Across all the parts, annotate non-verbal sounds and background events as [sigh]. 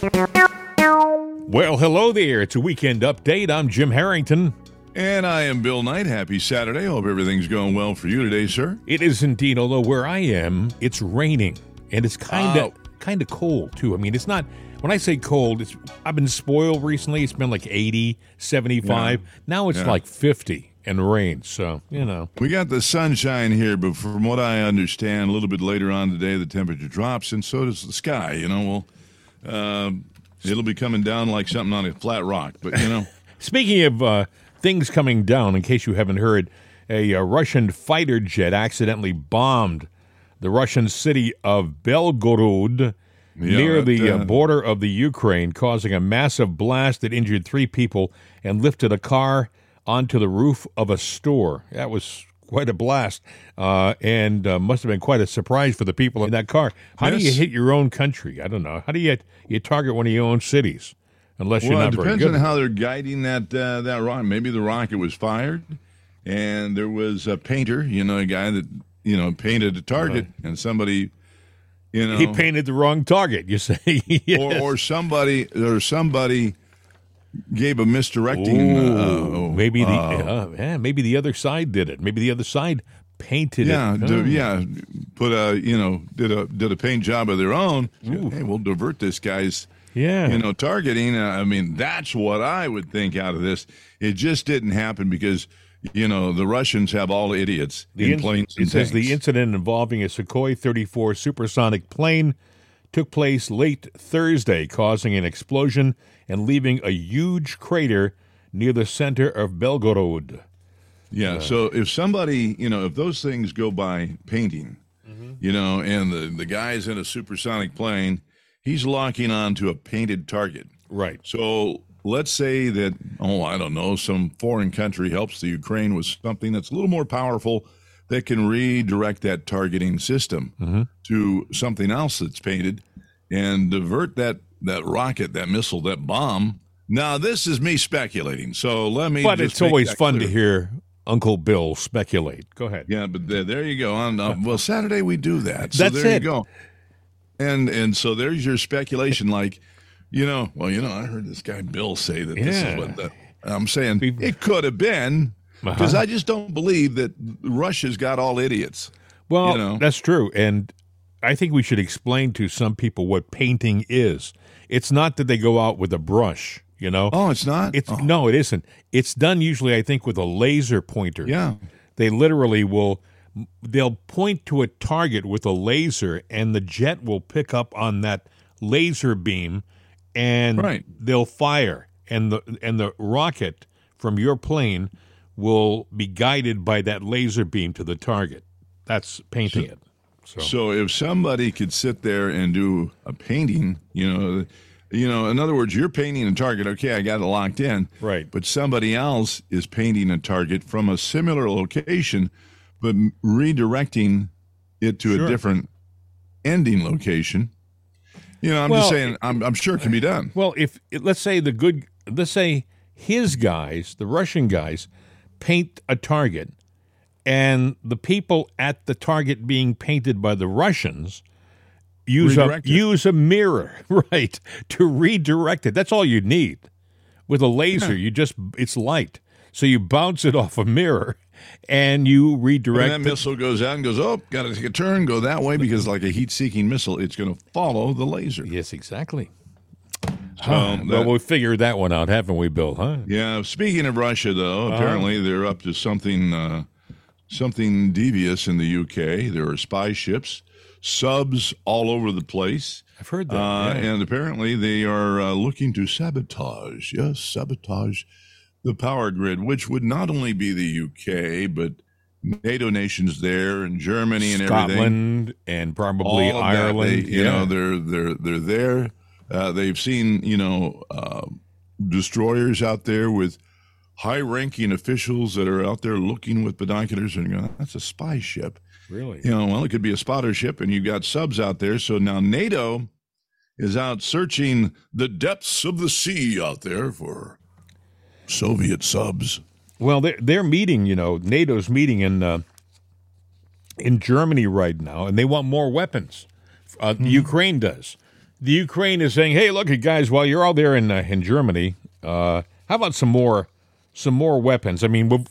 Well, hello there. It's a weekend update. I'm Jim Harrington. And I am Bill Knight. Happy Saturday. Hope everything's going well for you today, sir. It is indeed, although where I am, it's raining and it's kind of Oh. kind of cold too. I mean, it's not when I say cold, it's I've been spoiled recently. It's been like 80, 75. Now it's Yeah. like 50 and rain. So, you know. We got the sunshine here, but from what I understand, a little bit later on today, the temperature drops, and so does the sky. You know, well, uh, it'll be coming down like something on a flat rock. But you know, [laughs] Speaking of uh, things coming down, in case you haven't heard, a, uh Russian fighter jet accidentally bombed the Russian city of Belgorod near that, the uh, uh, border of the Ukraine, causing a massive blast that injured three people and lifted a car onto the roof of a store. That was quite a blast, uh, and uh, must have been quite a surprise for the people in that car. How do you hit your own country? I don't know. How do you you target one of your own cities? Unless you're well, it not very depends on how they're guiding that uh, that rocket. Maybe the rocket was fired, and there was a painter, you know, a guy that you know painted a target, and somebody, you know, He painted the wrong target. You say, Yes. [laughs] or, or somebody or somebody gave a misdirecting. Ooh, uh, maybe the uh, uh, yeah, maybe the other side did it. Maybe the other side painted yeah, it. Oh. yeah, put a you know did a did a paint job of their own. Hey, we'll divert this guy's yeah. you know targeting. Uh, I mean, that's what I would think out of this. It just didn't happen because you know the Russians have all idiots The in planes. it says the incident involving a Sukhoi 34 supersonic plane took place late Thursday, causing an explosion and leaving a huge crater near the center of Belgorod. Yeah. So if somebody, you know, if those things go by painting, Mm-hmm. you know, and the, the guy's in a supersonic plane, he's locking on to a painted target. Right. So let's say that, oh, I don't know, some foreign country helps the Ukraine with something that's a little more powerful that can redirect that targeting system Mm-hmm. to something else that's painted and divert that, that rocket, that missile, that bomb. Now, this is me speculating. So let me. But it's always fun clear. to hear Uncle Bill speculate. Go ahead. Yeah, but there, there you go. On uh, well, Saturday we do that. So That's there it. you go. And and so there's your speculation. Like, you know, well, you know, I heard this guy Bill say that this is what the, I'm saying. It could have been because Uh-huh. I just don't believe that Russia's got all idiots. Well, you know. that's true. And I think we should explain to some people what painting is. It's not that they go out with a brush, you know. Oh, it's not. It's Oh, no, it isn't. It's done usually, I think, with a laser pointer. yeah. They literally will. They'll point to a target with a laser, and the jet will pick up on that laser beam, and Right. they'll fire, and the and the rocket from your plane will be guided by that laser beam to the target. That's painting it. So, So if somebody could sit there and do a painting, you know, you know, in other words, you're painting a target. Okay, I got it locked in. Right. But somebody else is painting a target from a similar location, but redirecting it to Sure. a different ending location. You know, I'm just saying, I'm, I'm sure it can be done. Well, if let's say the good, let's say his guys, the Russian guys, paint a target, and the people at the target being painted by the Russians use a it. use a mirror, [laughs] right, to redirect it. That's all you need. With a laser, you just it's light, so you bounce it [laughs] off a mirror, and you And redirect. that it. missile goes out and goes, oh, got to take a turn, go that way because, like a heat-seeking missile, it's going to follow the laser. Yes, exactly. So well, that- we figured that one out, haven't we, Bill? Huh? Yeah. Speaking of Russia, though, Uh-huh. apparently they're up to something uh, something devious in the UK. There are spy ships, subs all over the place, I've heard that. uh, yeah. and apparently they are uh, looking to sabotage. Yes, sabotage the power grid, which would not only be the UK but NATO nations there and Germany and everything Scotland and probably all. Ireland. They, you yeah. know, they're they're they're there. Uh, they've seen you know uh, destroyers out there with high-ranking officials that are out there looking with binoculars and going, "That's a spy ship." really. You know, well, it could be a spotter ship, and you've got subs out there. So now NATO is out searching the depths of the sea out there for Soviet subs. Well, they're, they're meeting, you know, NATO's meeting in uh, in Germany right now, and they want more weapons. Uh, Mm-hmm. Ukraine does. The Ukraine is saying, "Hey, look, at guys, while you're all there in uh, in Germany, uh, how about some more some more weapons? I mean, we've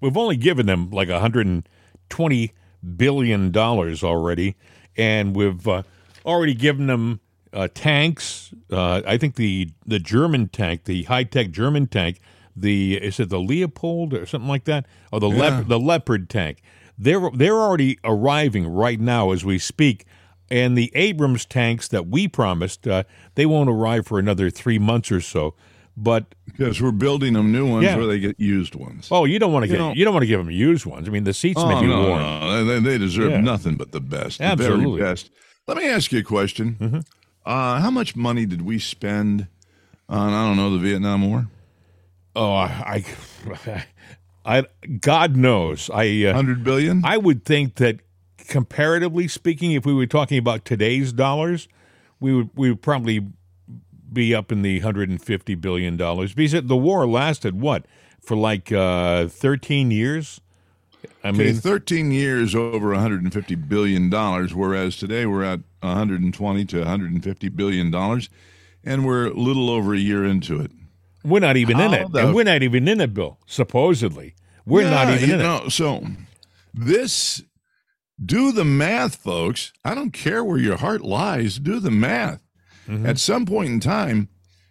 we've only given them like 120 billion dollars already, and we've uh, already given them uh, tanks. Uh, I think the the German tank, the high tech German tank, the is it the Leopold or something like that, or the Yeah. lep- the Leopard tank? They're they're already arriving right now as we speak." And the Abrams tanks that we promised, uh, they won't arrive for another three months or so. But Because we're building them new ones Yeah. where they get used ones. oh, you don't want to get know- you don't want to give them used ones. I mean, the seats may Oh, be no, worn. no, They, they deserve Yeah. nothing but the best. The very best. Let me ask you a question. Mm-hmm. Uh, how much money did we spend on, I don't know, the Vietnam War? Oh, I, I, [laughs] God knows. I, uh, 100 billion? I would think that comparatively speaking, if we were talking about today's dollars, we would we would probably be up in the hundred and fifty billion dollars because the war lasted what for like uh, thirteen years. I Okay, mean, 13 years over 150 billion dollars, whereas today we're at 120 to 150 billion dollars, and we're a little over a year into it. we're not even in it, the- and we're not even in it, Bill. Supposedly, we're not even in it. So this, do the math, folks. I don't care where your heart lies. Do the math. Mm-hmm. At some point in time,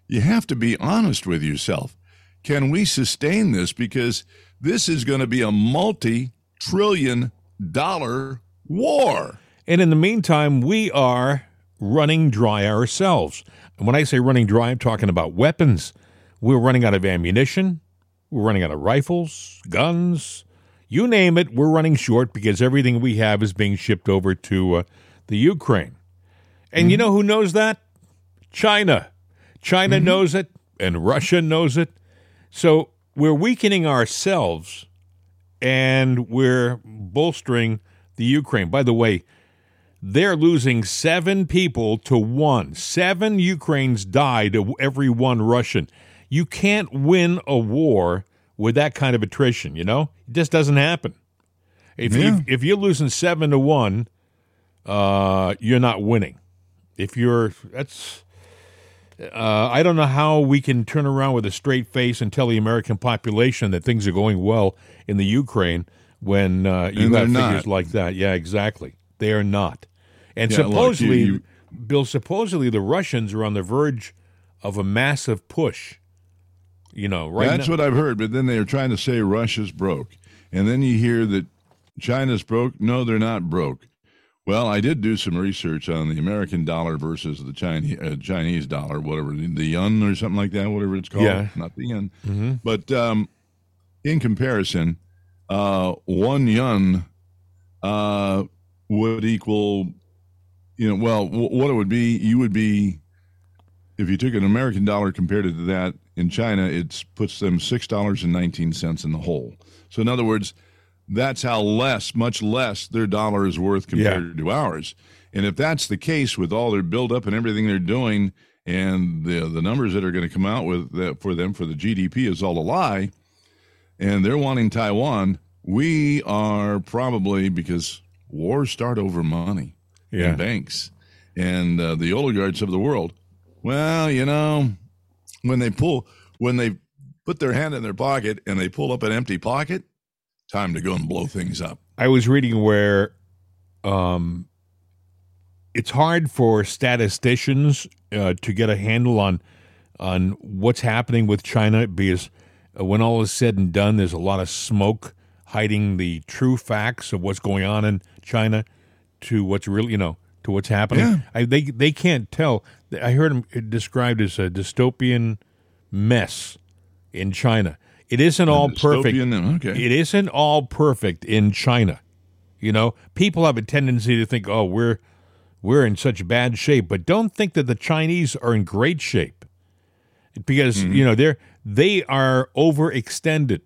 you have to be honest with yourself. Can we sustain this? Because this is going to be a multi-trillion dollar war. And in the meantime, we are running dry ourselves. And when I say running dry, I'm talking about weapons. We're running out of ammunition. We're running out of rifles, guns, you name it. We're running short because everything we have is being shipped over to uh, the Ukraine. And you know who knows that? China. China knows it, and Russia knows it. So we're weakening ourselves and we're bolstering the Ukraine. By the way, they're losing seven people to one. Seven Ukrainians died to every one Russian. You can't win a war with that kind of attrition, you know? It just doesn't happen. If, Yeah. if, if you're losing seven to one, uh, you're not winning. If you're, that's, uh, I don't know how we can turn around with a straight face and tell the American population that things are going well in the Ukraine when uh, you have figures not. like that. Yeah, exactly. They are not. And Yeah, look, you- supposedly, you- Bill, supposedly the Russians are on the verge of a massive push. You know, right That's now. what I've heard. But then they are trying to say Russia's broke. And then you hear that China's broke. No, they're not broke. Well, I did do some research on the American dollar versus the Chinese uh, Chinese dollar, whatever the yuan or something like that, whatever it's called. Yeah. Not the yen. But um, in comparison, uh, one yuan uh, would equal, you know, well, w- what it would be, you would be, if you took an American dollar compared to that in China, it puts them six dollars and nineteen cents in the hole. So, in other words, that's how less, much less, their dollar is worth compared to ours. And if that's the case with all their buildup and everything they're doing, and the the numbers that are going to come out with that for them for the GDP is all a lie, and they're wanting Taiwan, we are probably because wars start over money Yeah. and banks and uh, the oligarchs of the world. Well, you know, when they pull, when they put their hand in their pocket and they pull up an empty pocket, time to go and blow things up. I was reading where um, it's hard for statisticians uh, to get a handle on on what's happening with China because uh, when all is said and done, there's a lot of smoke hiding the true facts of what's going on in China to what's really you know to what's happening. Yeah. I, they they can't tell. I heard him described as a dystopian mess in China. It isn't all perfect. Okay. It isn't all perfect in China. You know, people have a tendency to think, "Oh, we're we're in such bad shape," but don't think that the Chinese are in great shape because you know they're they are overextended,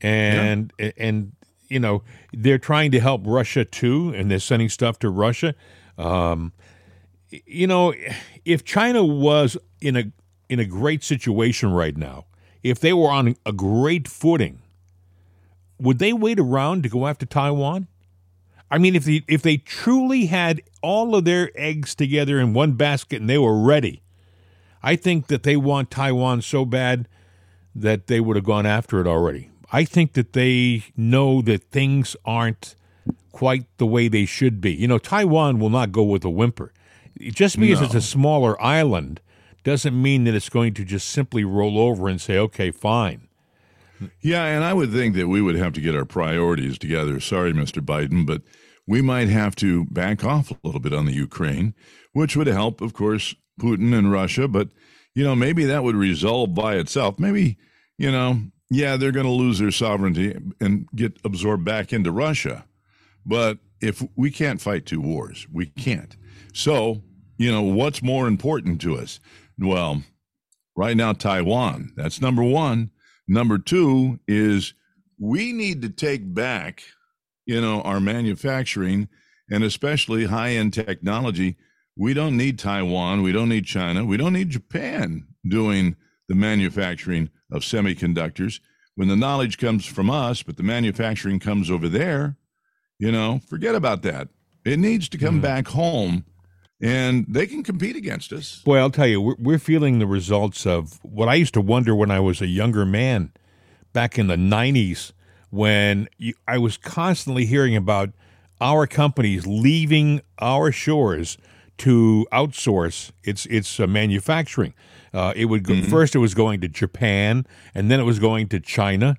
and and you know they're trying to help Russia too, and they're sending stuff to Russia. Um, you know, if China was in a in a great situation right now, if they were on a great footing, would they wait around to go after Taiwan? I mean, if they if they truly had all of their eggs together in one basket and they were ready, I think that they want Taiwan so bad that they would have gone after it already. I think that they know that things aren't quite the way they should be. You know, Taiwan will not go with a whimper. Just because No. it's a smaller island doesn't mean that it's going to just simply roll over and say, okay, fine. Yeah, and I would think that we would have to get our priorities together. Sorry, Mr. Biden, but we might have to back off a little bit on the Ukraine, which would help, of course, Putin and Russia. But, you know, maybe that would resolve by itself. Maybe, you know, yeah, they're going to lose their sovereignty and get absorbed back into Russia. But if we can't fight two wars, we can't. So, you know, what's more important to us? Well, right now, Taiwan. That's number one. Number two is we need to take back, you know, our manufacturing and especially high end technology. We don't need Taiwan. We don't need China. We don't need Japan doing the manufacturing of semiconductors. When the knowledge comes from us, but the manufacturing comes over there, you know, forget about that. It needs to come mm-hmm. back home and they can compete against us. Boy, I'll tell you, we're, we're feeling the results of what I used to wonder when I was a younger man back in the 90s when you, I was constantly hearing about our companies leaving our shores to outsource its its uh, manufacturing. Uh, it would go, first it was going to Japan and then it was going to China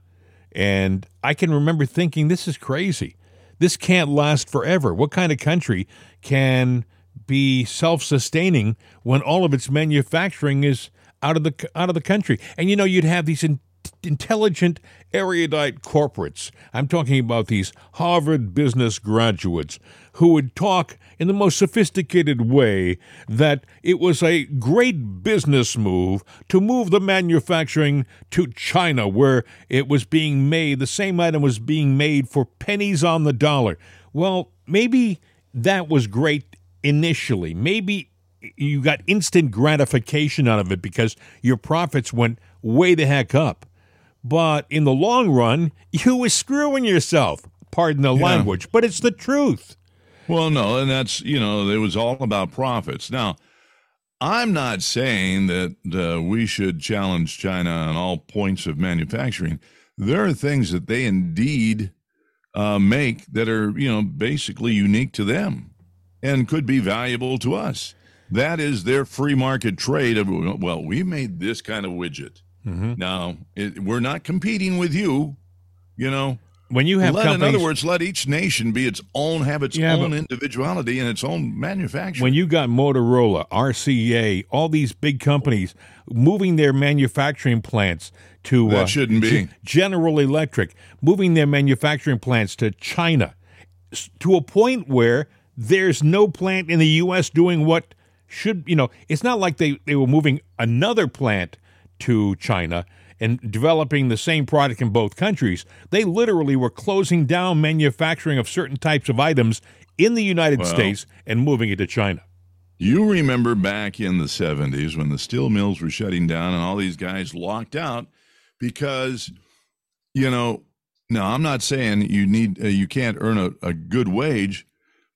and I can remember thinking this is crazy. This can't last forever. What kind of country can be self-sustaining when all of its manufacturing is out of the out of the country? And you know, you'd have these in, intelligent, erudite corporates. I'm talking about these Harvard business graduates who would talk in the most sophisticated way that it was a great business move to move the manufacturing to China, where it was being made, the same item was being made for pennies on the dollar. Well, maybe that was great initially. Maybe you got instant gratification out of it because your profits went way the heck up. But in the long run, [laughs] you were screwing yourself. Pardon the language, but it's the truth. Well, no, and that's, you know, it was all about profits. Now, I'm not saying that uh, we should challenge China on all points of manufacturing. There are things that they indeed uh, make that are, you know, basically unique to them and could be valuable to us. That is their free market trade of, well, we made this kind of widget. Now, it, we're not competing with you, you know. When you have Let, in other words, let each nation be its own, have its Yeah, own individuality and its own manufacturing. when you got Motorola, RCA, all these big companies moving their manufacturing plants to That uh, shouldn't be. G- General Electric, moving their manufacturing plants to China, to a point where there's no plant in the U.S. doing what should you know. It's not like they they were moving another plant to China and developing the same product in both countries. They literally were closing down manufacturing of certain types of items in the United States and moving it to China. You remember back in the 70s when the steel mills were shutting down and all these guys locked out because, you know, now I'm not saying you need, uh, you can't earn a, a good wage,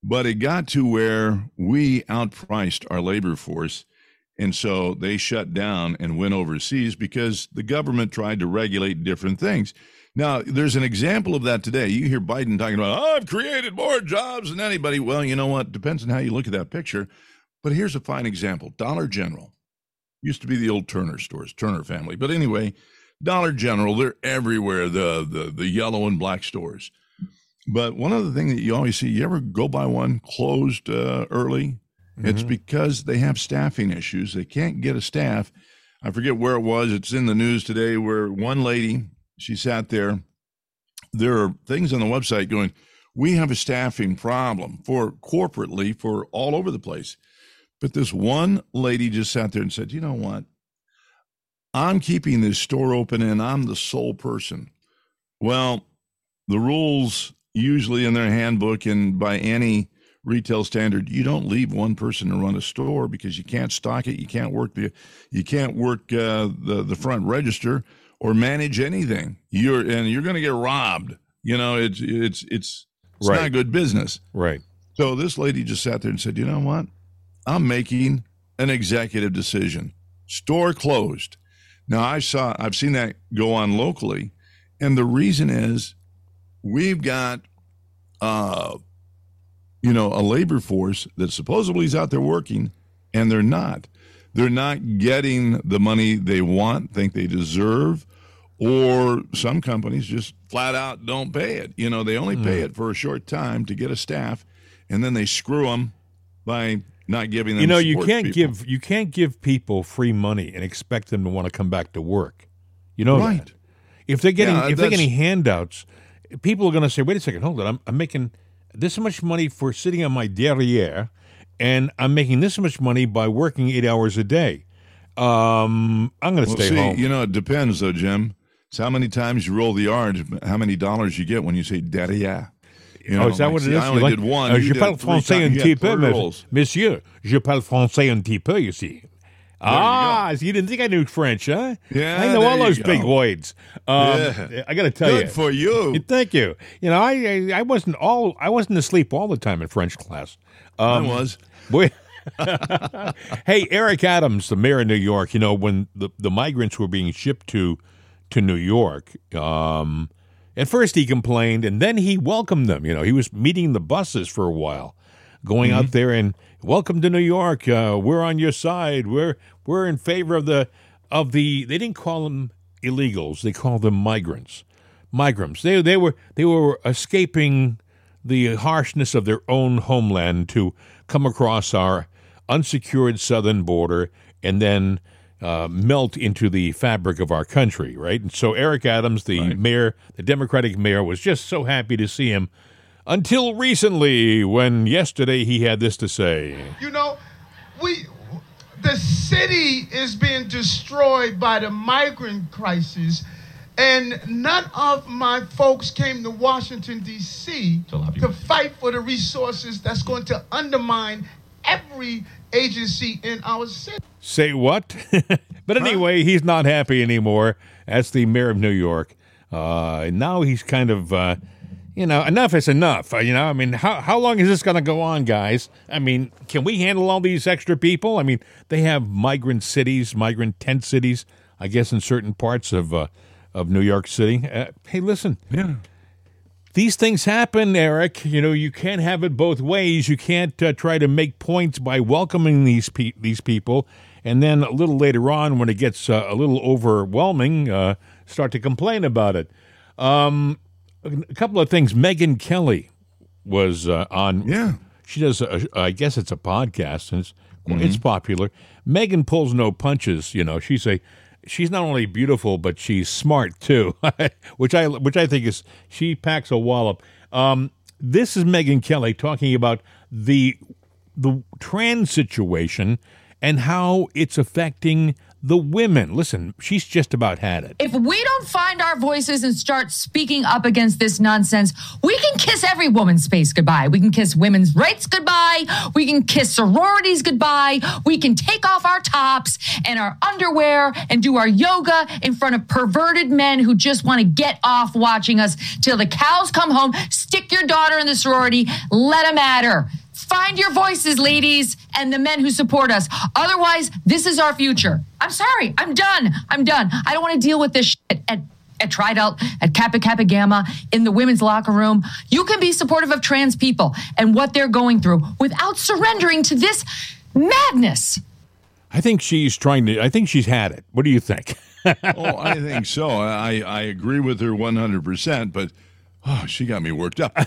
but it got to where we outpriced our labor force. And so they shut down and went overseas because the government tried to regulate different things. Now, there's an example of that today. You hear Biden talking about, oh, I've created more jobs than anybody. Well, you know what? Depends on how you look at that picture. But here's a fine example Dollar General used to be the old Turner stores, Turner family. But anyway, Dollar General, they're everywhere, the, the, the yellow and black stores. But one other thing that you always see, you ever go by one closed uh, early? It's because they have staffing issues. They can't get a staff. I forget where it was. It's in the news today where one lady, she sat there. There are things on the website going, we have a staffing problem for corporately for all over the place. But this one lady just sat there and said, you know what? I'm keeping this store open and I'm the sole person. Well, the rules usually in their handbook and by any retail standard, you don't leave one person to run a store because you can't stock it, you can't work the, you can't work uh, the the front register or manage anything. You're and you're going to get robbed. You know, it's it's it's It's Right. not good business. Right. So this lady just sat there and said, "You know what? I'm making an executive decision. Store closed." Now I saw I've seen that go on locally, and the reason is we've got uh you know, a labor force that supposedly is out there working and they're not. They're not getting the money they want, think they deserve, or some companies just flat out don't pay it. You know, they only pay Hmm. it for a short time to get a staff and then they screw them by not giving them You know, you can't people. give you can't give people free money and expect them to want to come back to work. You know Right. that. If they're getting Yeah, if they're getting handouts, people are going to say, "Wait a second, hold on. I'm, I'm making this much money for sitting on my derriere, and I'm making this much money by working eight hours a day. Um, I'm going to Well, stay see, home." you know, it depends though, Jim. It's how many times you roll the R, and how many dollars you get when you say derrière. You Oh, is that like, what it see, is? I only like- did one. Uh, je parle français un petit peu, three mais- rolls. monsieur. Je parle français un petit peu, you see. Ah, so you didn't think I knew French, huh? Yeah, I know all you those big words. Um, Yeah. I got to tell Good you. for you. Thank you. You know, I, I I wasn't all I wasn't asleep all the time in French class. Um, I was. Boy. [laughs] hey, Eric Adams, the mayor of New York. You know, when the, the migrants were being shipped to to New York, um, at first he complained, and then he welcomed them. You know, he was meeting the buses for a while, going out there and welcome to New York. Uh, we're on your side. We're we're in favor of the of the. They didn't call them illegals. They called them migrants. Migrants. They they were they were escaping the harshness of their own homeland to come across our unsecured southern border and then uh, melt into the fabric of our country, right? And so Eric Adams, the mayor, the Democratic mayor, was just so happy to see him until recently when yesterday he had this to say. You know, we the city is being destroyed by the migrant crisis. And none of my folks came to Washington, D.C. to fight for the resources that's going to undermine every agency in our city. Say what? [laughs] but anyway, he's not happy anymore. That's the mayor of New York. Uh, now he's kind of, uh, you know, enough is enough. Uh, you know, I mean, how how long is this going to go on, guys? I mean, can we handle all these extra people? I mean, they have migrant cities, migrant tent cities, I guess, in certain parts of uh, of New York City. Uh, hey, listen, Yeah. these things happen, Eric. You know, you can't have it both ways. You can't uh, try to make points by welcoming these pe- these people, and then a little later on, when it gets uh, a little overwhelming, uh, start to complain about it. Um, a couple of things. Megyn Kelly was uh, on. Yeah. She does. A, I guess it's a podcast, and it's it's popular. Megyn pulls no punches. You know, she's a she's not only beautiful, but she's smart too, [laughs] which I which I think is she packs a wallop. Um, this is Megyn Kelly talking about the the trans situation and how it's affecting the women. Listen, she's just about had it. If we don't find our voices and start speaking up against this nonsense, we can kiss every woman's face goodbye. We can kiss women's rights goodbye. We can kiss sororities goodbye. We can take off our tops and our underwear and do our yoga in front of perverted men who just want to get off watching us till the cows come home. Stick your daughter in the sorority. Let them at her. Find your voices, ladies, and the men who support us. Otherwise, this is our future. I'm sorry. I'm done. I'm done. I don't want to deal with this shit at, at Tridelt, at Kappa Kappa Gamma, in the women's locker room. You can be supportive of trans people and what they're going through without surrendering to this madness. I think she's trying to. I think she's had it. What do you think? oh, I think so. I, I agree with her 100%, but oh, she got me worked up.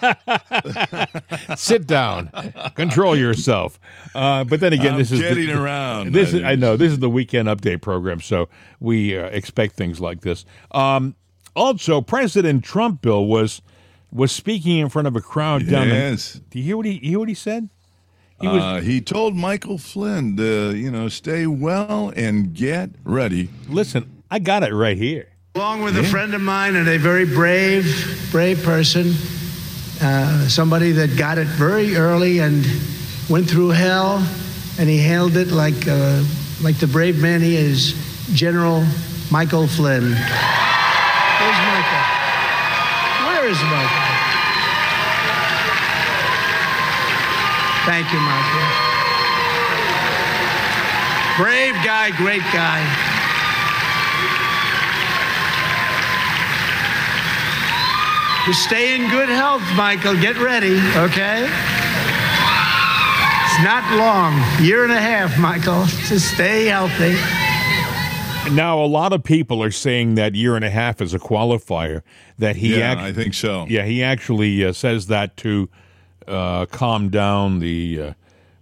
[laughs] Sit down, control yourself. Uh, but then again, I'm this is kidding the, around. This I is, I know this is the weekend update program, so we uh, expect things like this. Um, also, President Trump, Bill was was speaking in front of a crowd down. in- Yes. do you hear what he hear what he said? He was Uh, he told Michael Flynn to, you know, stay well and get ready. listen. I got it right here. Along with a friend of mine and a very brave, brave person, uh, somebody that got it very early and went through hell, and he handled it like, uh, like the brave man he is, General Michael Flynn. Where's Michael? Where is Michael? Thank you, Michael. Brave guy, great guy. Just stay in good health, Michael. Get ready, okay? It's not long. Year and a half, Michael. Just stay healthy. Now, a lot of people are saying that year and a half is a qualifier. That he, yeah, act- I think so. yeah, he actually uh, says that to uh, calm down the uh,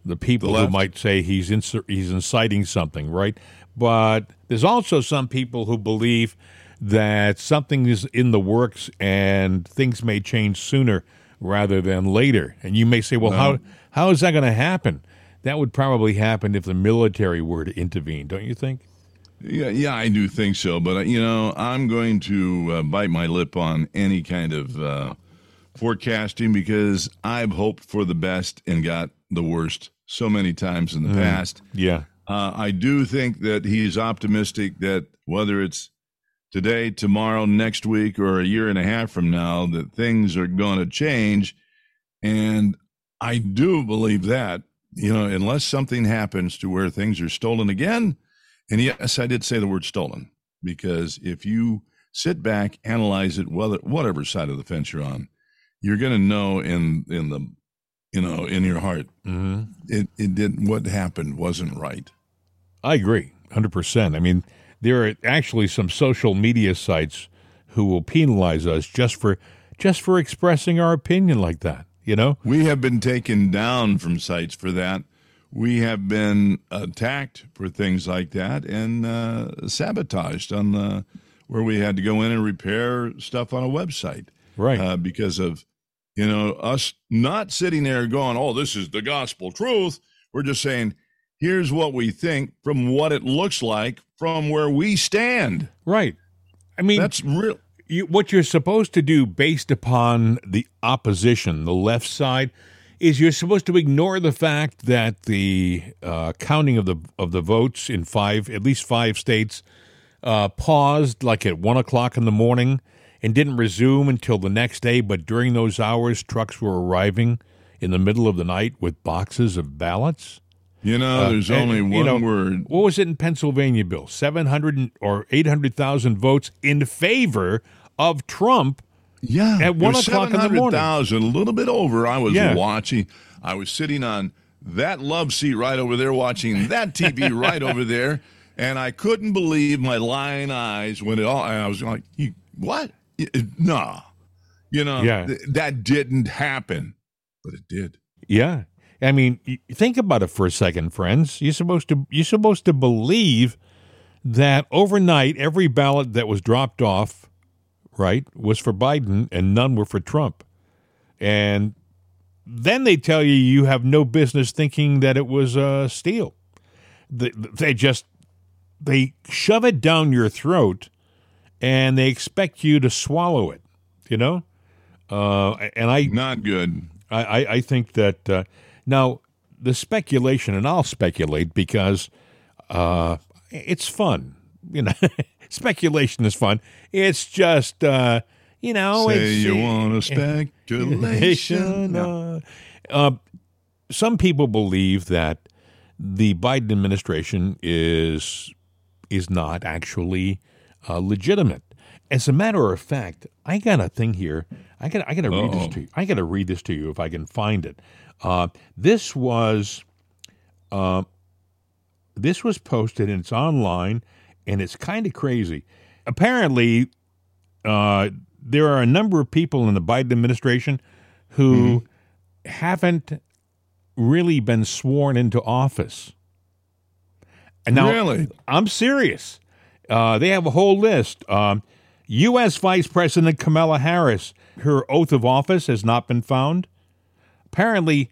the people The who might say he's inci- he's inciting something, right? But there's also some people who believe that something is in the works and things may change sooner rather than later. And you may say, well, how how is that going to happen? That would probably happen if the military were to intervene, don't you think? Yeah, yeah, I do think so. But uh, you know, I'm going to uh, bite my lip on any kind of uh, forecasting because I've hoped for the best and got the worst so many times in the past. Yeah. Uh, I do think that he's optimistic that whether it's today, tomorrow, next week, or a year and a half from now, that things are going to change. And I do believe that, you know, unless something happens to where things are stolen again. And yes, I did say the word stolen because if you sit back, analyze it, whether whatever side of the fence you're on, you're going to know in in the you know in your heart hmm it it did what happened wasn't right. I agree, hundred percent. I mean, there are actually some social media sites who will penalize us just for just for expressing our opinion like that. You know? We have been taken down from sites for that. We have been attacked for things like that and uh, sabotaged on the where we had to go in and repair stuff on a website, Right. Uh, because of you know us not sitting there going, "Oh, this is the gospel truth." We're just saying, "Here's what we think from what it looks like from where we stand." right. I mean, That's real. you, what you're supposed to do based upon the opposition, the left side, is you're supposed to ignore the fact that the uh, counting of the of the votes in five, at least five states, uh, paused like at one o'clock in the morning and didn't resume until the next day. But during those hours, trucks were arriving in the middle of the night with boxes of ballots. You know, there's Uh, And, only you one know, word. What was it in Pennsylvania, Bill? Seven hundred or eight hundred thousand votes in favor of Trump. Yeah, At one o'clock in the morning. 700,000, a little bit over. I was Yeah. watching. I was sitting on that love seat right over there, watching that TV [laughs] right over there, and I couldn't believe my lying eyes when it all. I was like, you, "What? No, you know, Yeah. th- that didn't happen, but it did." Yeah, I mean, think about it for a second, friends. You're supposed to you're supposed to believe that overnight every ballot that was dropped off, right, was for Biden and none were for Trump, and then they tell you you have no business thinking that it was a steal. They, they just they shove it down your throat, and they expect you to swallow it. You know, uh, and I Not good. I, I, I think that uh, now the speculation, and I'll speculate because uh, it's fun. You know, [laughs] speculation is fun. It's just uh, you know, Say it's, you want a [laughs] speculation. [laughs] uh, uh, some people believe that the Biden administration is is not actually uh, legitimate. As a matter of fact, I got a thing here. I got I got to read this to you. I got to read this to you if I can find it. Uh, this was uh, this was posted and it's online and it's kind of crazy. Apparently, uh, there are a number of people in the Biden administration who haven't really been sworn into office. And now, Really? I'm serious. Uh, they have a whole list. Um, U.S. Vice President Kamala Harris, her oath of office has not been found. Apparently,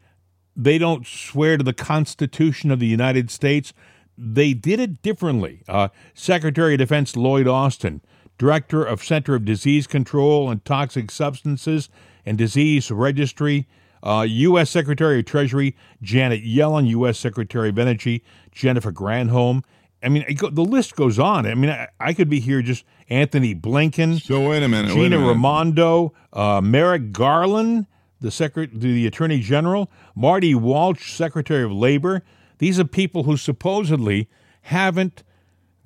they don't swear to the Constitution of the United States. They did it differently. Uh, Secretary of Defense Lloyd Austin, Director of Center of Disease Control and Toxic Substances and Disease Registry, uh, U.S. Secretary of Treasury Janet Yellen, U.S. Secretary of Energy Jennifer Granholm. I mean, it go, the list goes on. I mean, I, I could be here just Antony Blinken, So wait a minute. wait a Gina minute. Raimondo, uh, Merrick Garland, the secret, the Attorney General, Marty Walsh, Secretary of Labor. These are people who supposedly haven't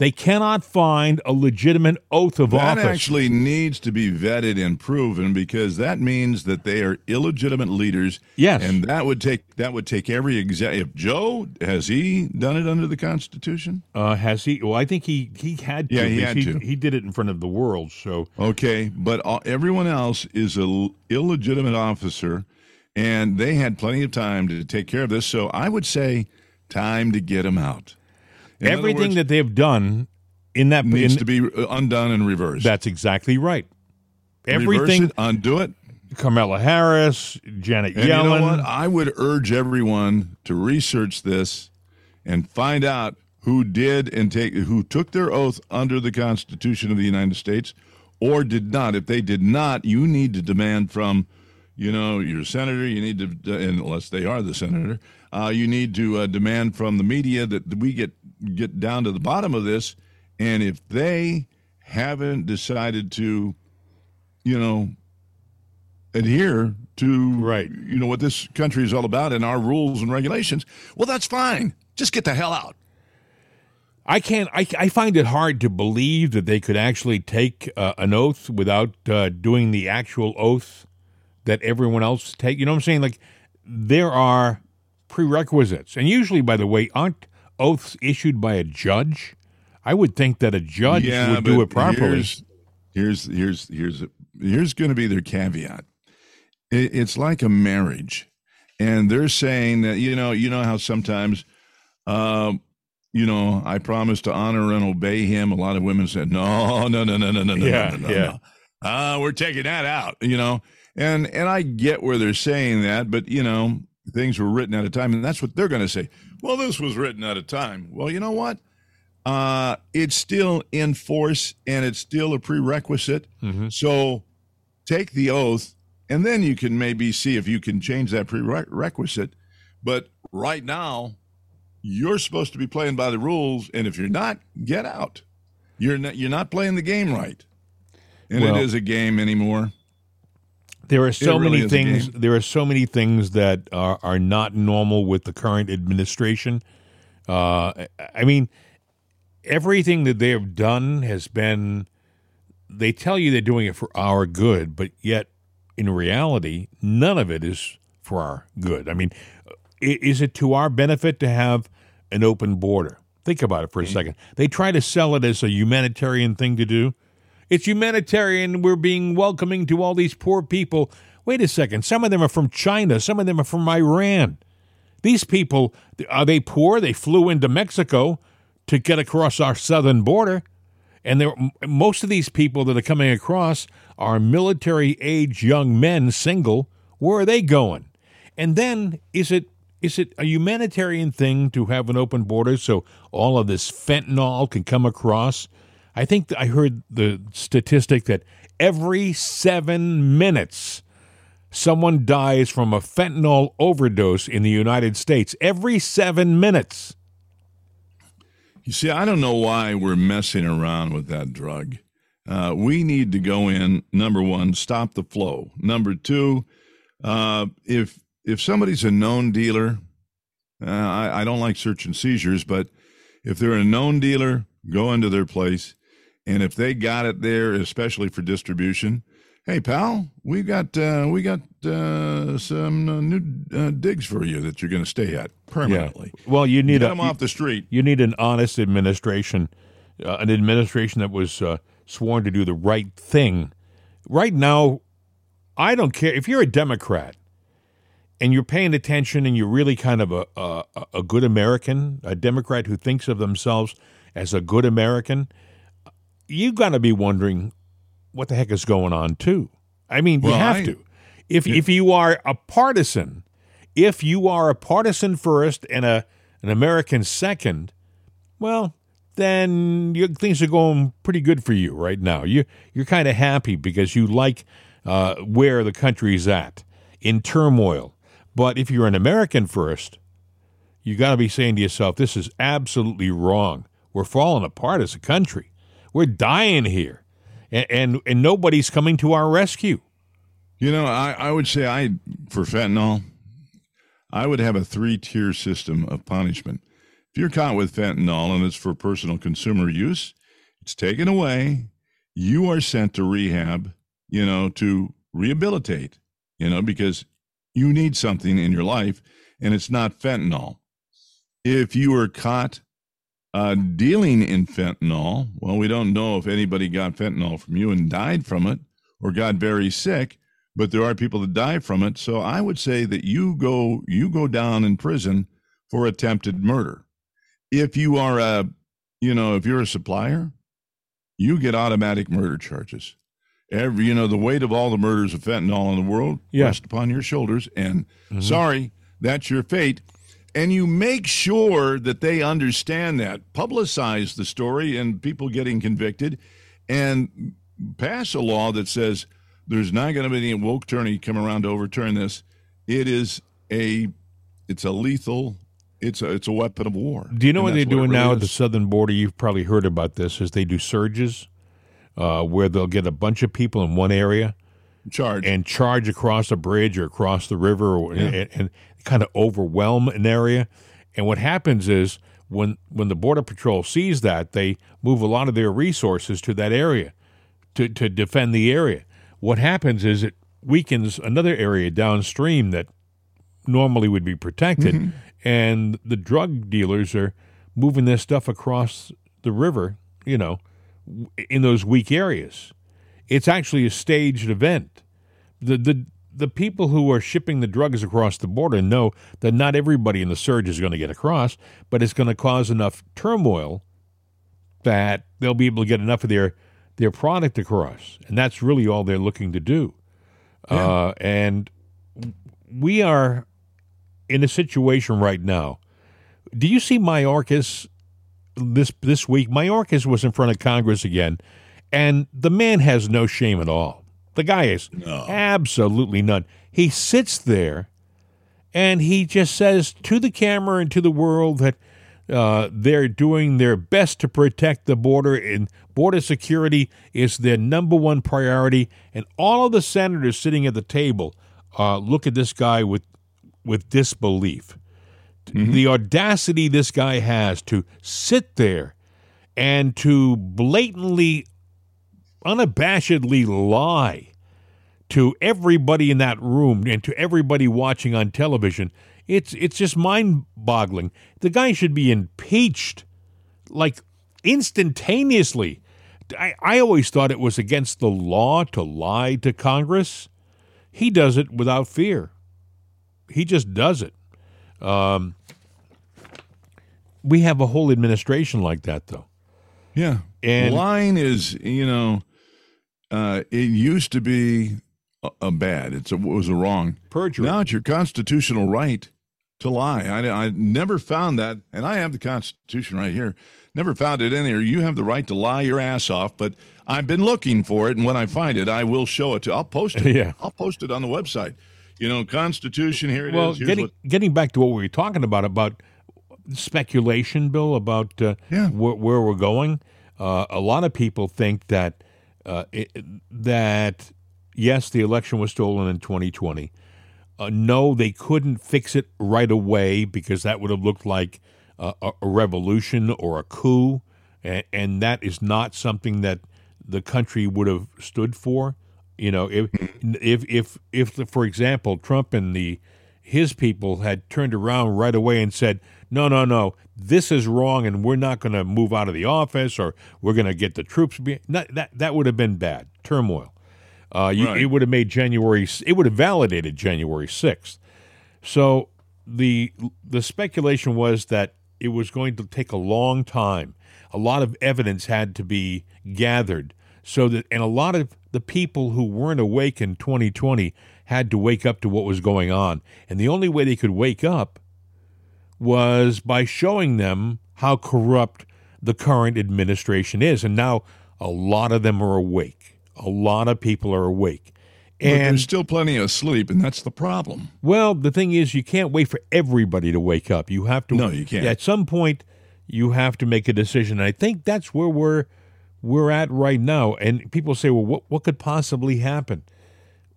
they cannot find a legitimate oath of that office. actually needs to be vetted and proven because that means that they are illegitimate leaders. Yes. and that would take that would take every exact. If Joe has he done it under the Constitution? Uh, has he? Well, I think he he had to. Yeah, he had to. He did it in front of the world. So Okay, but all, everyone else is a l- illegitimate officer, and they had plenty of time to take care of this. So I would say, time to get them out. In everything words, that they've done in that needs in- to be uh, undone and reversed. that's exactly right. Everything. it, undo it. Kamala Harris, Janet And Yellen. you know what? I would urge everyone to research this and find out who did and take who took their oath under the Constitution of the United States or did not. If they did not, you need to demand from, you know, your senator. You need to, unless they are the senator, uh, you need to uh, demand from the media that we get get down to the bottom of this. And if they haven't decided to, you know, adhere to Right. you know what this country is all about and our rules and regulations well that's fine just get the hell out I can't. I, I find it hard to believe that they could actually take uh, an oath without uh, doing the actual oath that everyone else take. You know what I'm saying? Like there are prerequisites, and usually, by the way, aren't oaths issued by a judge? I would think that a judge would do it properly. here's here's here's here's here's going to be their caveat it, it's like a marriage and they're saying that you know you know how sometimes um you know, I promise to honor and obey him. A lot of women said, "No, no, no, no, no, no, no, Yeah, no, no, yeah. no. Ah, we're taking that out." You know, and and I get where they're saying that, but you know, things were written at a time, and that's what they're going to say. Well, this was written at a time. Well, you know what? Uh, it's still in force, and it's still a prerequisite. So, take the oath, and then you can maybe see if you can change that prerequisite. But right now, you're supposed to be playing by the rules, and if you're not, get out. You're not you're not playing the game right, and Well- it is a game anymore. There are so really many things. There are so many things that are, are not normal with the current administration. Uh, I- I mean, everything that they have done has been. They tell you they're doing it for our good, but yet, in reality, none of it is for our good. I mean, is it to our benefit to have an open border? Think about it for a second. They try to sell it as a humanitarian thing to do. It's humanitarian. We're being welcoming to all these poor people. Wait a second. Some of them are from China. Some of them are from Iran. These people, are they poor? They flew into Mexico to get across our southern border. And most of these people that are coming across are military age young men, single. Where are they going? And then is it is it a humanitarian thing to have an open border so all of this fentanyl can come across? I think I heard the statistic that every seven minutes someone dies from a fentanyl overdose in the United States. Every seven minutes. You see, I don't know why we're messing around with that drug. Uh, we need to go in. Number one, stop the flow. Number two, uh, if if somebody's a known dealer, uh, I, I don't like search and seizures, but if they're a known dealer, go into their place, and if they got it there, especially for distribution, hey pal, we got uh, we got uh, some uh, new uh, digs for you that you're going to stay at permanently. Well, you need Get a, them off the street. you need an honest administration, uh, an administration that was uh, sworn to do the right thing. Right now, I don't care if you're a Democrat and you're paying attention and you're really kind of a, a, a good American, a Democrat who thinks of themselves as a good American, you got to be wondering what the heck is going on too. I mean, you have I- to. If if you are a partisan, if you are a partisan first and a an American second, well, then you, things are going pretty good for you right now. You you're kind of happy because you like uh, where the country's at in turmoil. But if you're an American first, you got to be saying to yourself, "This is absolutely wrong. We're falling apart as a country. We're dying here, and and, and nobody's coming to our rescue." You know, I, I would say I for fentanyl, I would have a three tier system of punishment. If you're caught with fentanyl and it's for personal consumer use, it's taken away. You are sent to rehab, you know, to rehabilitate, you know, because you need something in your life and it's not fentanyl. If you are caught uh, dealing in fentanyl, well, we don't know if anybody got fentanyl from you and died from it or got very sick, but there are people that die from it. So I would say that you go you go down in prison for attempted murder. If you are a, you know, if you're a supplier, you get automatic murder charges. Every, you know, the weight of all the murders of fentanyl in the world Yeah. rest upon your shoulders. And sorry, that's your fate. And you make sure that they understand that. Publicize the story and people getting convicted, and pass a law that says there's not going to be any woke attorney come around to overturn this. It is a, it's a lethal, it's a, it's a weapon of war. Do you know what they're doing really now at the southern border? You've probably heard about this. Is they do surges, uh, where they'll get a bunch of people in one area charge? and charge across a bridge or across the river, or, and, and kind of overwhelm an area. And what happens is when when the border patrol sees that, they move a lot of their resources to that area to to defend the area. What happens is it weakens another area downstream that normally would be protected, mm-hmm. and the drug dealers are moving their stuff across the river. You know, in those weak areas. It's actually a staged event. The the the people who are shipping the drugs across the border know that not everybody in the surge is going to get across, but it's going to cause enough turmoil that they'll be able to get enough of their their product across, and that's really all they're looking to do. Uh, and we are in a situation right now. Do you see Mayorkas this this week? Mayorkas was in front of Congress again, and the man has no shame at all. The guy is absolutely none. He sits there and he just says to the camera and to the world that uh, they're doing their best to protect the border, and border security is their number one priority. And all of the senators sitting at the table uh, look at this guy with with disbelief. The audacity this guy has to sit there and to blatantly, unabashedly lie to everybody in that room and to everybody watching on television. It's it's just mind-boggling. The guy should be impeached like instantaneously. I, I always thought it was against the law to lie to Congress. He does it without fear. He just does it. Um, we have a whole administration like that, though. Yeah. And- lying is, you know, uh, it used to be a, a bad. It's a, it was a wrong. Perjury. Now it's your constitutional right to lie. I, I never found that, and I have the Constitution right here. Never found it in there. You have the right to lie your ass off, but I've been looking for it, and when I find it, I will show it to. I'll post it. [laughs] Yeah. I'll post it on the website. You know, Constitution. Here it is. well, Here's getting what- getting back to what we were talking about about speculation, Bill, about uh, Yeah. where, where we're going. Uh, a lot of people think that uh, it, that yes, the election was stolen in 2020. Uh, no, they couldn't fix it right away because that would have looked like a, a revolution or a coup, and, and that is not something that the country would have stood for. You know, if if if if, for example, Trump and the his people had turned around right away and said, "No, no, no, this is wrong, and we're not going to move out of the office, or we're going to get the troops." Be-. That, that that would have been bad turmoil. Uh, you, Right. It would have made January. It would have validated January sixth. So the the speculation was that it was going to take a long time. A lot of evidence had to be gathered, so that and a lot of the people who weren't awake in 2020 had to wake up to what was going on. And the only way they could wake up was by showing them how corrupt the current administration is. And now a lot of them are awake. A lot of people are awake. but And there's still plenty of sleep, and that's the problem. well, the thing is, you can't wait for everybody to wake up. You have to. No, you can't. At some point, you have to make a decision. And I think that's where we're we're at right now. And people say, well, what what could possibly happen?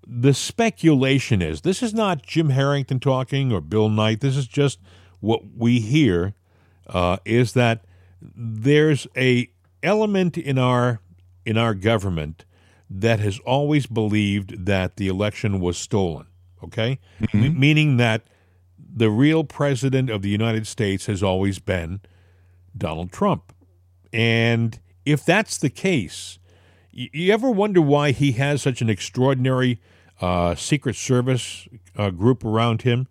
the speculation is this is not Jim Harrington talking or Bill Knight. This is just what we hear uh, is that there's a element in our in our government that has always believed that the election was stolen. Okay, M- meaning that the real president of the United States has always been Donald Trump, and if that's the case, y- you ever wonder why he has such an extraordinary uh, Secret Service uh, group around him?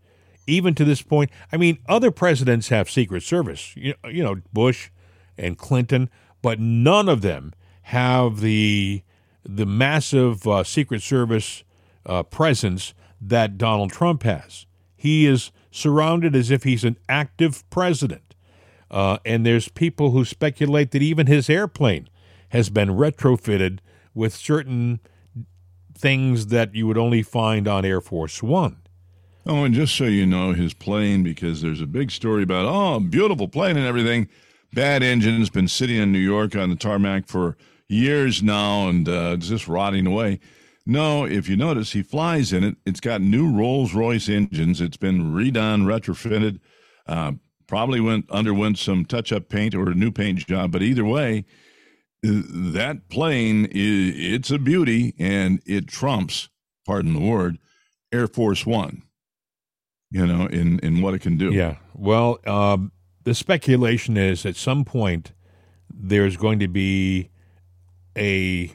Even to this point, I mean, other presidents have Secret Service, you, you know, Bush and Clinton, but none of them have the the massive uh, Secret Service uh, presence that Donald Trump has. He is surrounded as if he's an active president. Uh, and there's people who speculate that even his airplane has been retrofitted with certain things that you would only find on Air Force One. Oh, and just so you know, his plane, because there's a big story about, oh, beautiful plane and everything. Bad engine has been sitting in New York on the tarmac for years now and uh, it's just rotting away. No, if you notice, he flies in it. It's got new Rolls Royce engines. It's been redone, retrofitted. Uh, probably went underwent some touch up paint or a new paint job. But either way, that plane it's a beauty and it trumps, pardon the word, Air Force One. You know, in in what it can do. Yeah. Well, um, the speculation is at some point there's going to be a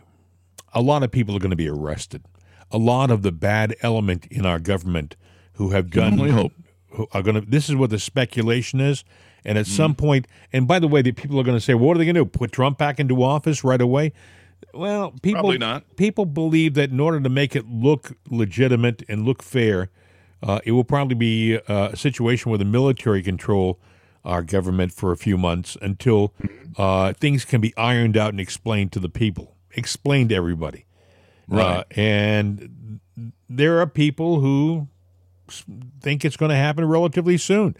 a lot of people are going to be arrested. A lot of the bad element in our government who have done only hope. who are going to. This is what the speculation is, and at some point, and by the way, the people are going to say, "What are they going to do? Put Trump back into office right away?" Well, people Probably not. People believe that in order to make it look legitimate and look fair, uh, it will probably be uh, a situation where the military control our government for a few months until uh, things can be ironed out and explained to the people, explained to everybody. Right. Uh, and there are people who think it's going to happen relatively soon.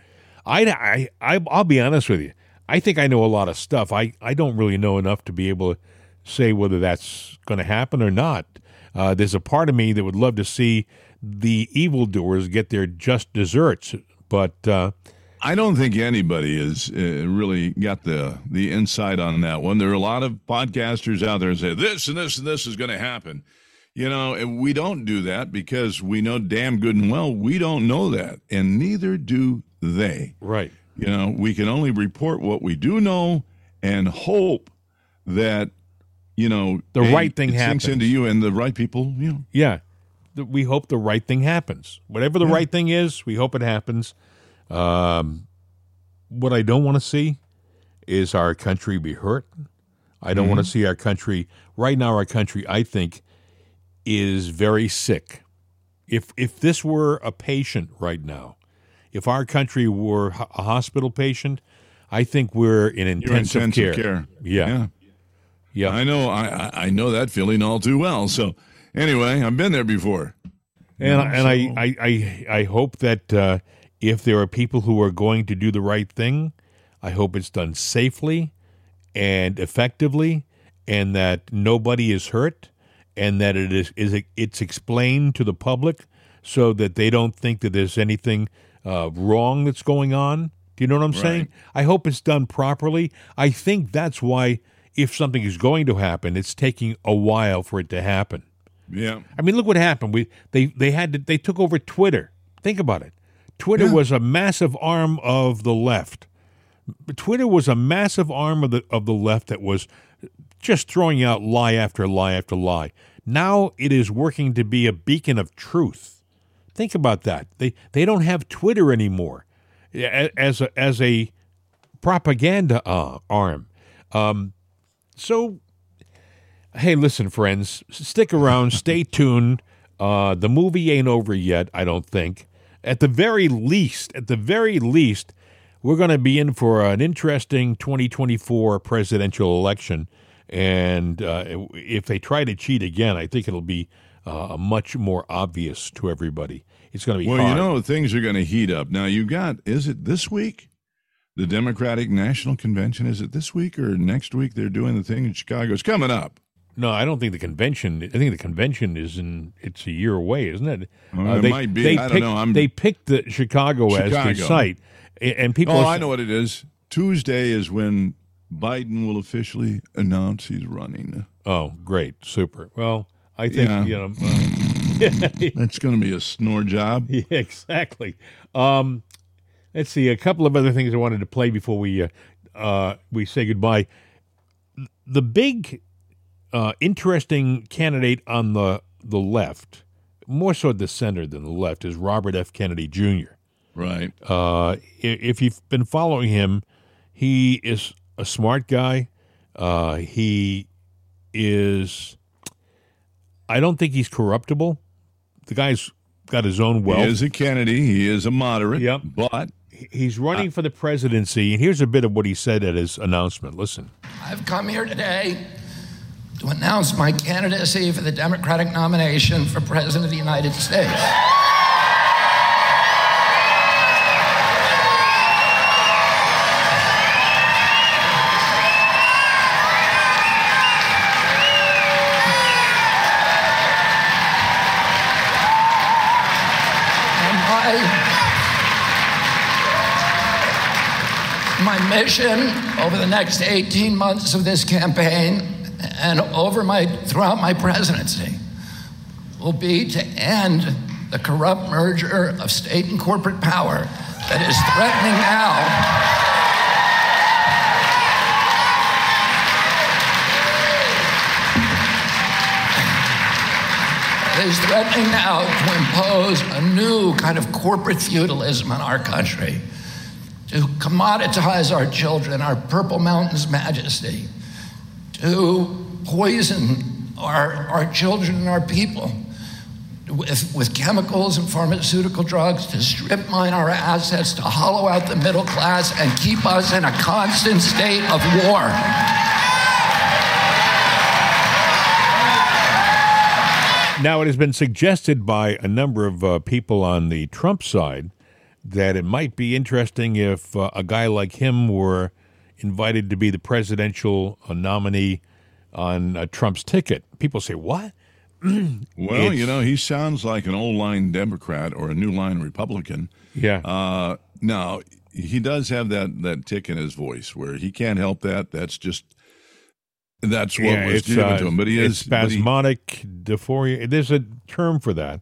I, I, I, I'll be honest with you. I think I know a lot of stuff. I, I don't really know enough to be able to say whether that's going to happen or not. Uh, there's a part of me that would love to see the evildoers get their just desserts, but uh, I don't think anybody has uh, really got the the insight on that one. There are a lot of podcasters out there that say this and this and this is going to happen. You know, and we don't do that because we know damn good and well we don't know that, and neither do they. right. You know, we can only report what we do know and hope that you know The right thing sinks happens. into you and the right people. You know, Yeah. We hope the right thing happens. Whatever the right thing is, we hope it happens. Um, what I don't want to see is our country be hurt. I don't want to see our country, right now, our country, I think, is very sick. If, if this were a patient right now, if our country were a hospital patient, I think we're in intensive, intensive care. care. Yeah. yeah. Yeah. I know. I- I know that feeling all too well. So anyway, I've been there before. And, and I, so- I, I, I hope that uh, if there are people who are going to do the right thing, I hope it's done safely and effectively, and that nobody is hurt, and that it is, is it's explained to the public so that they don't think that there's anything uh, wrong that's going on. Do you know what I'm saying? I hope it's done properly. I think that's why, if something is going to happen, it's taking a while for it to happen. Yeah. I mean, look what happened. We they they had to, they took over Twitter. Think about it. Twitter was a massive arm of the left. Twitter was a massive arm of the of the left that was just throwing out lie after lie after lie. Now it is working to be a beacon of truth. Think about that. They they don't have Twitter anymore as a as a propaganda uh, arm. Um, so Hey, listen, friends, stick around, stay [laughs] tuned. Uh, the movie ain't over yet, I don't think. At the very least, at the very least, we're going to be in for an interesting 2024 presidential election. And uh, if they try to cheat again, I think it'll be uh, much more obvious to everybody. It's going to be Well, hard. you know, things are going to heat up. Now, you got, is it this week? The Democratic National Convention, is it this week or next week? They're doing the thing in Chicago. It's coming up. No, I don't think the convention. I think the convention is in. It's a year away, isn't it? Uh, Well, it might be. I don't know. I'm- they picked the Chicago, as the site, and people. Oh, are- I know what it is. Tuesday is when Biden will officially announce he's running. Oh, great, super. Well, I think Yeah. you know. uh, That's going to be a snore job. [laughs] yeah, exactly. Um, let's see a couple of other things I wanted to play before we uh, uh, we say goodbye. The big, uh, interesting candidate on the the left, more so the center than the left, is Robert F. Kennedy Jr. Right. Uh, if you've been following him, he is a smart guy. Uh, he is. I don't think he's corruptible. The guy's got his own wealth. He is a Kennedy. He is a moderate. Yep. But He's running for the presidency, and here's a bit of what he said at his announcement. Listen. I've come here today to announce my candidacy for the Democratic nomination for President of the United States. My, mission over the next 18 months of this campaign and over my throughout my presidency will be to end the corrupt merger of state and corporate power that is threatening now. Is threatening now to impose a new kind of corporate feudalism on our country, to commoditize our children, our Purple Mountains majesty, to poison our, our children and our people with, with chemicals and pharmaceutical drugs, to strip mine our assets, to hollow out the middle class, and keep us in a constant state of war. Now, it has been suggested by a number of uh, people on the Trump side that it might be interesting if uh, a guy like him were invited to be the presidential uh, nominee on uh, Trump's ticket. People say, "What?" [clears throat] well, It's- you know, he sounds like an old line Democrat or a new line Republican. Yeah, Uh, now he does have that that tick in his voice where he can't help that. That's just that's what yeah, was given uh, to him. But he is but he- spasmodic dysphonia. There's a term for that,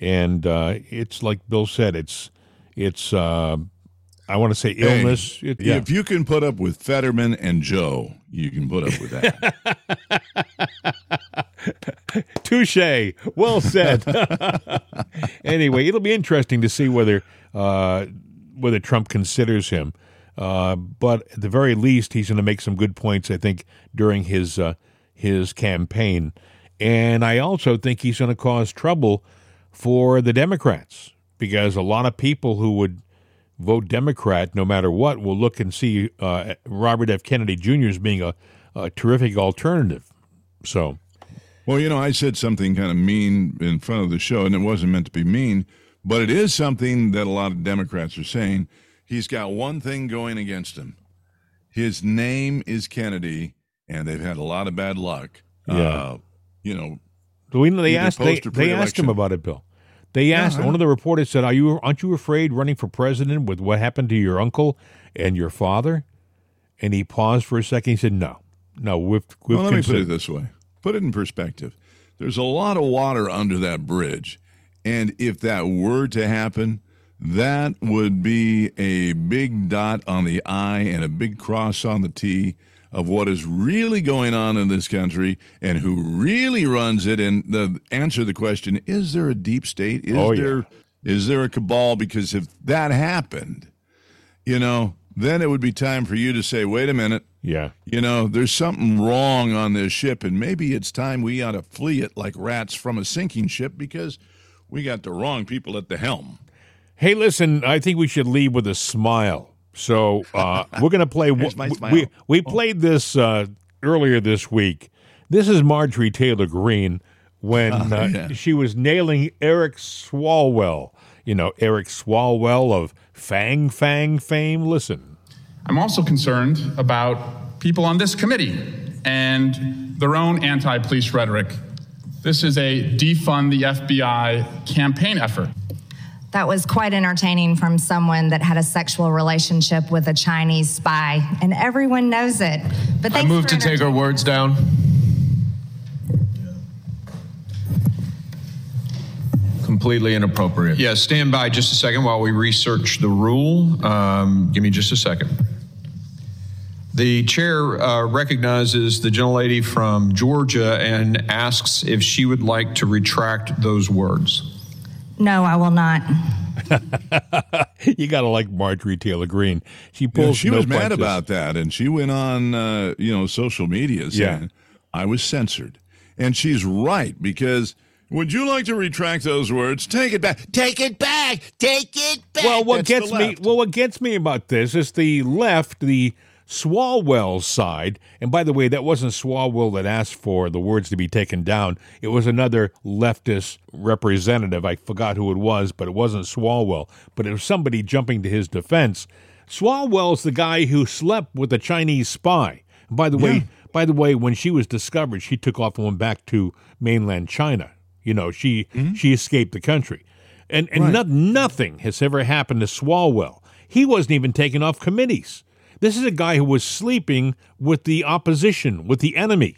and uh, it's like Bill said. It's it's uh, I want to say Hey, illness. It- yeah. If you can put up with Fetterman and Joe, you can put up with that. [laughs] Touche. Well said. [laughs] anyway, it'll be interesting to see whether uh, whether Trump considers him. Uh, but at the very least, he's going to make some good points, I think, during his uh, his campaign. And I also think he's going to cause trouble for the Democrats because a lot of people who would vote Democrat no matter what will look and see uh, Robert F. Kennedy Jr. as being a, a terrific alternative. So. Well, you know, I said something kind of mean in front of the show, and it wasn't meant to be mean, but it is something that a lot of Democrats are saying. He's got one thing going against him. His name is Kennedy, and they've had a lot of bad luck. Yeah. Uh, you know, we know they asked they, they asked him about it, Bill. They asked I one of the reporters said, "Are you aren't you afraid running for president with what happened to your uncle and your father?" And he paused for a second. He said, "No, no, we've we've well, let me put it this way put it in perspective. There's a lot of water under that bridge. And if that were to happen, that would be a big dot on the I and a big cross on the T of what is really going on in this country and who really runs it. And the answer to the question is there a deep state? Is Oh, yeah. there is there a cabal? Because if that happened, you know, then it would be time for you to say, wait a minute, Yeah, you know, there's something wrong on this ship, and maybe it's time we ought to flee it like rats from a sinking ship because we got the wrong people at the helm. Hey, listen, I think we should leave with a smile. So uh, we're going to play. [laughs] Here's my we, smile. we we played this uh, earlier this week. This is Marjorie Taylor Greene when uh, Oh, yeah. she was nailing Eric Swalwell. You know, Eric Swalwell of Fang Fang fame. Listen. I'm also concerned about people on this committee and their own anti police rhetoric. This is a defund the FBI campaign effort. That was quite entertaining from someone that had a sexual relationship with a Chinese spy, and everyone knows it. But I thanks move to take our words down. Completely inappropriate. Yeah, stand by just a second while we research the rule. Um, give me just a second. The chair uh, recognizes the gentlelady from Georgia and asks if she would like to retract those words. No, I will not. [laughs] you got to like Marjorie Taylor Greene. She Yeah, she no was mad about that, and she went on, uh, you know, social media saying, Yeah. "I was censored," and she's right because. Would you like to retract those words? Take it back. Take it back. Take it back. Well, what That's gets me well, what gets me about this is the left, the Swalwell side. And by the way, that wasn't Swalwell that asked for the words to be taken down. It was another leftist representative. I forgot who it was, but it wasn't Swalwell. But it was somebody jumping to his defense. Swalwell's the guy who slept with a Chinese spy. And by the way, by the way, when she was discovered, she took off and went back to mainland China. You know, she mm-hmm. she escaped the country. And and no, nothing has ever happened to Swalwell. He wasn't even taken off committees. This is a guy who was sleeping with the opposition, with the enemy.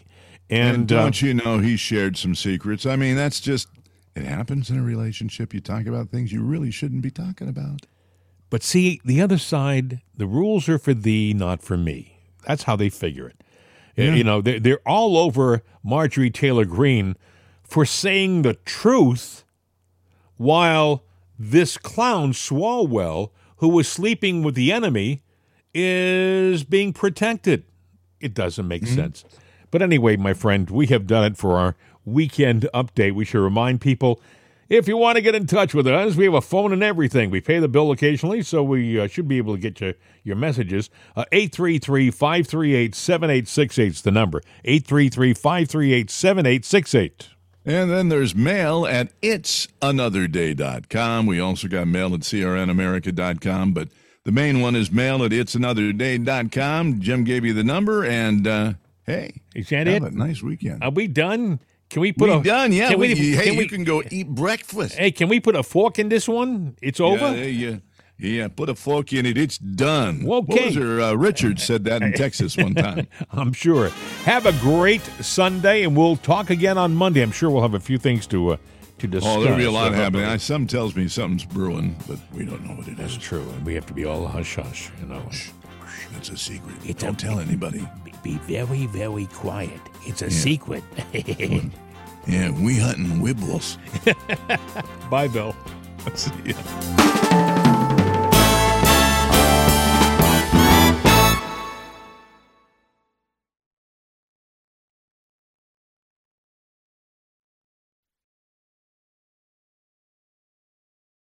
And, And, uh, don't you know he shared some secrets? I mean, that's just it happens in a relationship. You talk about things you really shouldn't be talking about. But see, the other side, the rules are for thee, not for me. That's how they figure it. Uh, You know, they're, they're all over Marjorie Taylor Greene for saying the truth while this clown, Swalwell, who was sleeping with the enemy, is being protected. It doesn't make sense. But anyway, my friend, we have done it for our weekend update. We should remind people if you want to get in touch with us, we have a phone and everything. We pay the bill occasionally, so we uh, should be able to get you your messages. 833 538 7868 is the number. 833 538 7868. And then there's mail at itsanotherday.com. We also got mail at crnamerica.com, but the main one is mail at itsanotherday.com. Jim gave you the number, and uh, hey, Is that have it? a nice weekend. Are we done? Can we put we a done, yeah. Can we, we, hey, can you can go eat breakfast. Hey, can we put a fork in this one? It's over. Yeah, yeah, yeah. Put a fork in it. It's done. What Okay. her? Uh, Richard said that in [laughs] Texas one time. [laughs] I'm sure. Have a great Sunday, and we'll talk again on Monday. I'm sure we'll have a few things to uh, to discuss. Oh, there'll be a lot happening. I, some tells me something's brewing, but we don't know what it That's is. true, and we have to be all hush hush. You know. It's a secret. It's don't a- tell anybody. Be, be very, very quiet. It's a secret. Yeah, we hunting wibbles. [laughs] Bye, Bill. [laughs] See ya.